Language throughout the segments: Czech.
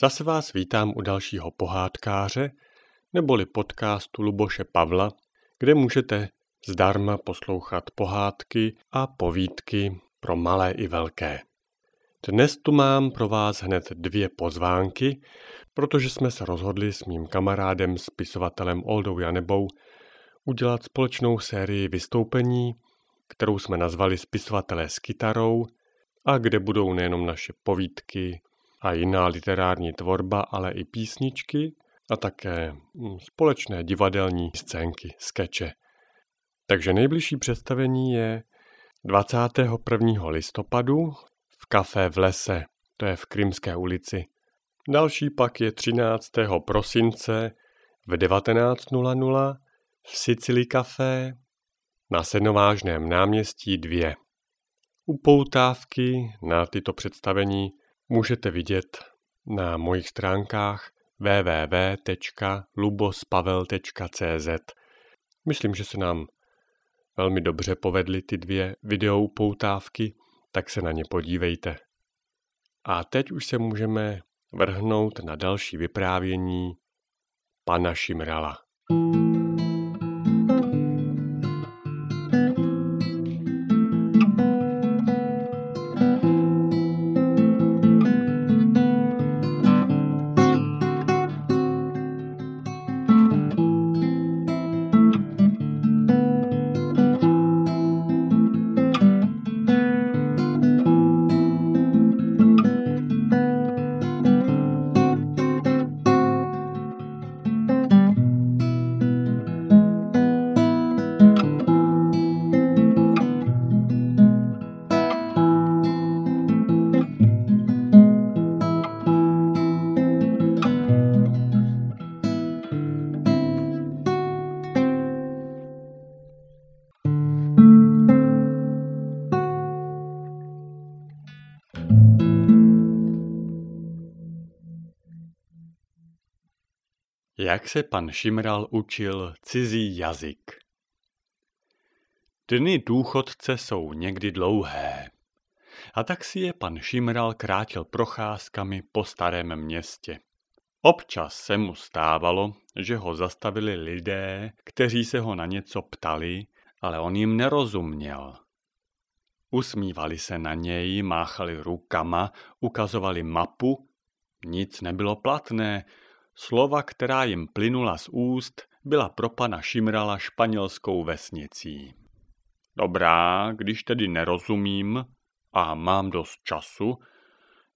Zase vás vítám u dalšího pohádkáře, neboli podcastu Luboše Pavla, kde můžete zdarma poslouchat pohádky a povídky pro malé i velké. Dnes tu mám pro vás hned dvě pozvánky, protože jsme se rozhodli s mým kamarádem, spisovatelem Oldou Janebou, udělat společnou sérii vystoupení, kterou jsme nazvali Spisovatelé s kytarou a kde budou nejenom naše povídky a jiná literární tvorba, ale i písničky a také hm, společné divadelní scénky, skeče. Takže nejbližší představení je 21. listopadu v kafé v lese, to je v Krymské ulici. Další pak je 13. prosince v 19.00 v Sicily Café na Senovážném náměstí 2. Upoutávky na tyto představení můžete vidět na mojich stránkách www.lubospavel.cz Myslím, že se nám velmi dobře povedly ty dvě videoupoutávky, tak se na ně podívejte. A teď už se můžeme vrhnout na další vyprávění pana Šimrala. Jak se pan Šimral učil cizí jazyk? Dny důchodce jsou někdy dlouhé. A tak si je pan Šimral krátil procházkami po starém městě. Občas se mu stávalo, že ho zastavili lidé, kteří se ho na něco ptali, ale on jim nerozuměl. Usmívali se na něj, máchali rukama, ukazovali mapu. Nic nebylo platné, Slova, která jim plynula z úst, byla pro pana Šimrala španělskou vesnicí. Dobrá, když tedy nerozumím a mám dost času,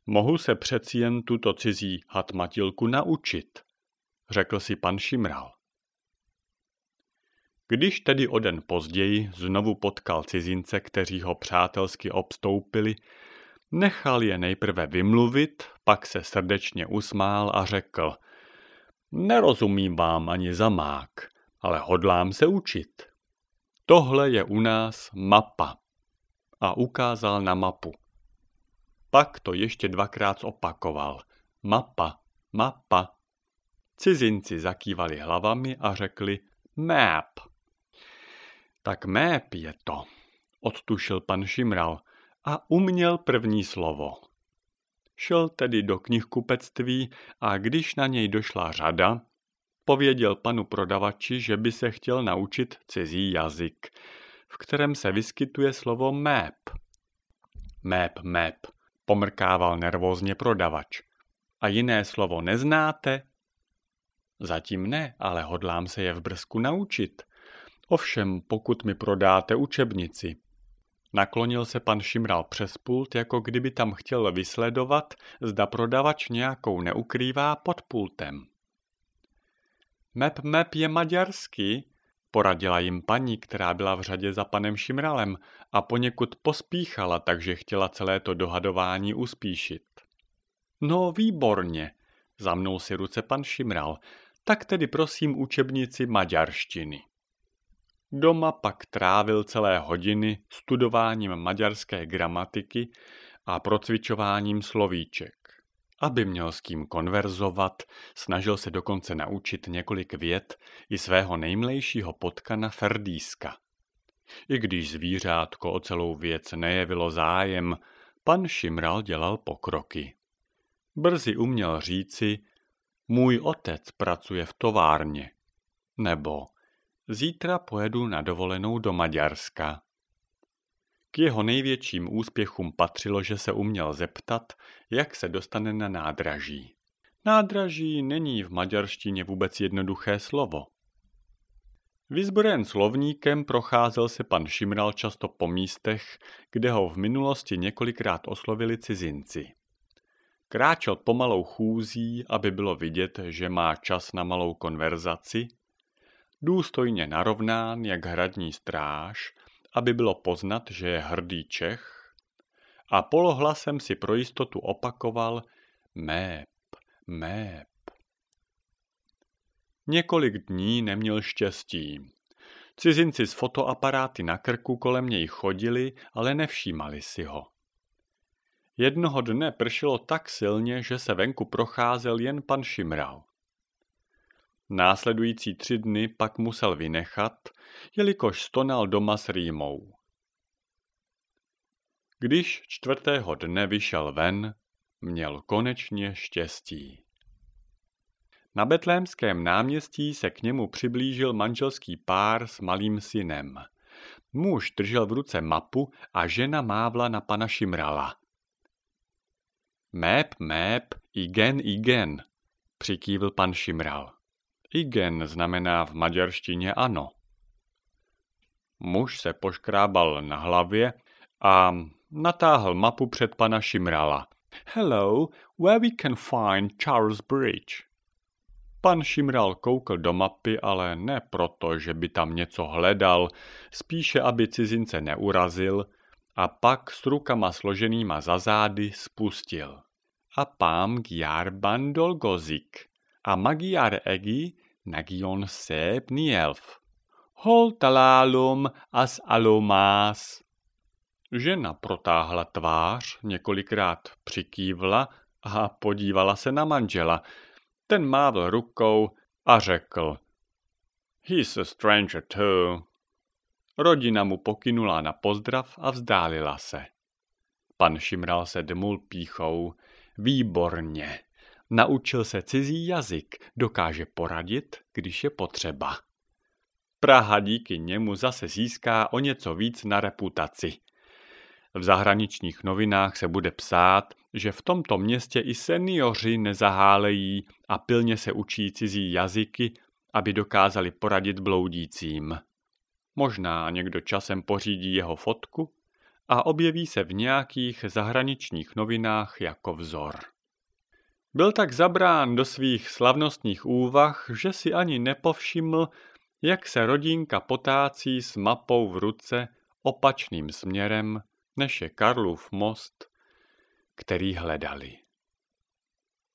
mohu se přeci jen tuto cizí hatmatilku naučit, řekl si pan Šimral. Když tedy o den později znovu potkal cizince, kteří ho přátelsky obstoupili, nechal je nejprve vymluvit, pak se srdečně usmál a řekl – Nerozumím vám ani zamák, ale hodlám se učit. Tohle je u nás mapa. A ukázal na mapu. Pak to ještě dvakrát zopakoval. Mapa, mapa. Cizinci zakývali hlavami a řekli map. Tak map je to, odtušil pan Šimral a uměl první slovo. Šel tedy do knihkupectví a když na něj došla řada, pověděl panu prodavači, že by se chtěl naučit cizí jazyk, v kterém se vyskytuje slovo map. Map, map, pomrkával nervózně prodavač. A jiné slovo neznáte? Zatím ne, ale hodlám se je v brzku naučit. Ovšem, pokud mi prodáte učebnici, Naklonil se pan Šimral přes pult, jako kdyby tam chtěl vysledovat, zda prodavač nějakou neukrývá pod pultem. Mep mep je maďarský, poradila jim paní, která byla v řadě za panem Šimralem a poněkud pospíchala, takže chtěla celé to dohadování uspíšit. No výborně, zamnul si ruce pan Šimral, tak tedy prosím učebnici maďarštiny. Doma pak trávil celé hodiny studováním maďarské gramatiky a procvičováním slovíček. Aby měl s kým konverzovat, snažil se dokonce naučit několik vět i svého nejmlejšího potkana Ferdíska. I když zvířátko o celou věc nejevilo zájem, pan Šimral dělal pokroky. Brzy uměl říci, můj otec pracuje v továrně, nebo zítra pojedu na dovolenou do Maďarska. K jeho největším úspěchům patřilo, že se uměl zeptat, jak se dostane na nádraží. Nádraží není v maďarštině vůbec jednoduché slovo. Vyzbrojen slovníkem procházel se pan Šimral často po místech, kde ho v minulosti několikrát oslovili cizinci. Kráčel pomalou chůzí, aby bylo vidět, že má čas na malou konverzaci, důstojně narovnán jak hradní stráž, aby bylo poznat, že je hrdý Čech, a polohlasem si pro jistotu opakoval mép, mép. Několik dní neměl štěstí. Cizinci s fotoaparáty na krku kolem něj chodili, ale nevšímali si ho. Jednoho dne pršelo tak silně, že se venku procházel jen pan Šimral. Následující tři dny pak musel vynechat, jelikož stonal doma s rýmou. Když čtvrtého dne vyšel ven, měl konečně štěstí. Na betlémském náměstí se k němu přiblížil manželský pár s malým synem. Muž držel v ruce mapu a žena mávla na pana Šimrala. Mép, mép, igen, igen, přikývil pan Šimral. Igen znamená v maďarštině ano. Muž se poškrábal na hlavě a natáhl mapu před pana Šimrala. Hello, where we can find Charles Bridge. Pan Šimral koukl do mapy, ale ne proto, že by tam něco hledal, spíše aby cizince neurazil, a pak s rukama složenýma za zády spustil. A pám giar bandol gozik, a magiar egi nagion sép nielf. Hol találum as alomás. Žena protáhla tvář, několikrát přikývla a podívala se na manžela – ten mávl rukou a řekl He's a stranger too. Rodina mu pokynula na pozdrav a vzdálila se. Pan Šimral se dmul píchou. Výborně. Naučil se cizí jazyk, dokáže poradit, když je potřeba. Praha díky němu zase získá o něco víc na reputaci. V zahraničních novinách se bude psát, že v tomto městě i seniori nezahálejí a pilně se učí cizí jazyky, aby dokázali poradit bloudícím. Možná někdo časem pořídí jeho fotku a objeví se v nějakých zahraničních novinách jako vzor. Byl tak zabrán do svých slavnostních úvah, že si ani nepovšiml, jak se rodinka potácí s mapou v ruce opačným směrem, než je Karlův most který hledali.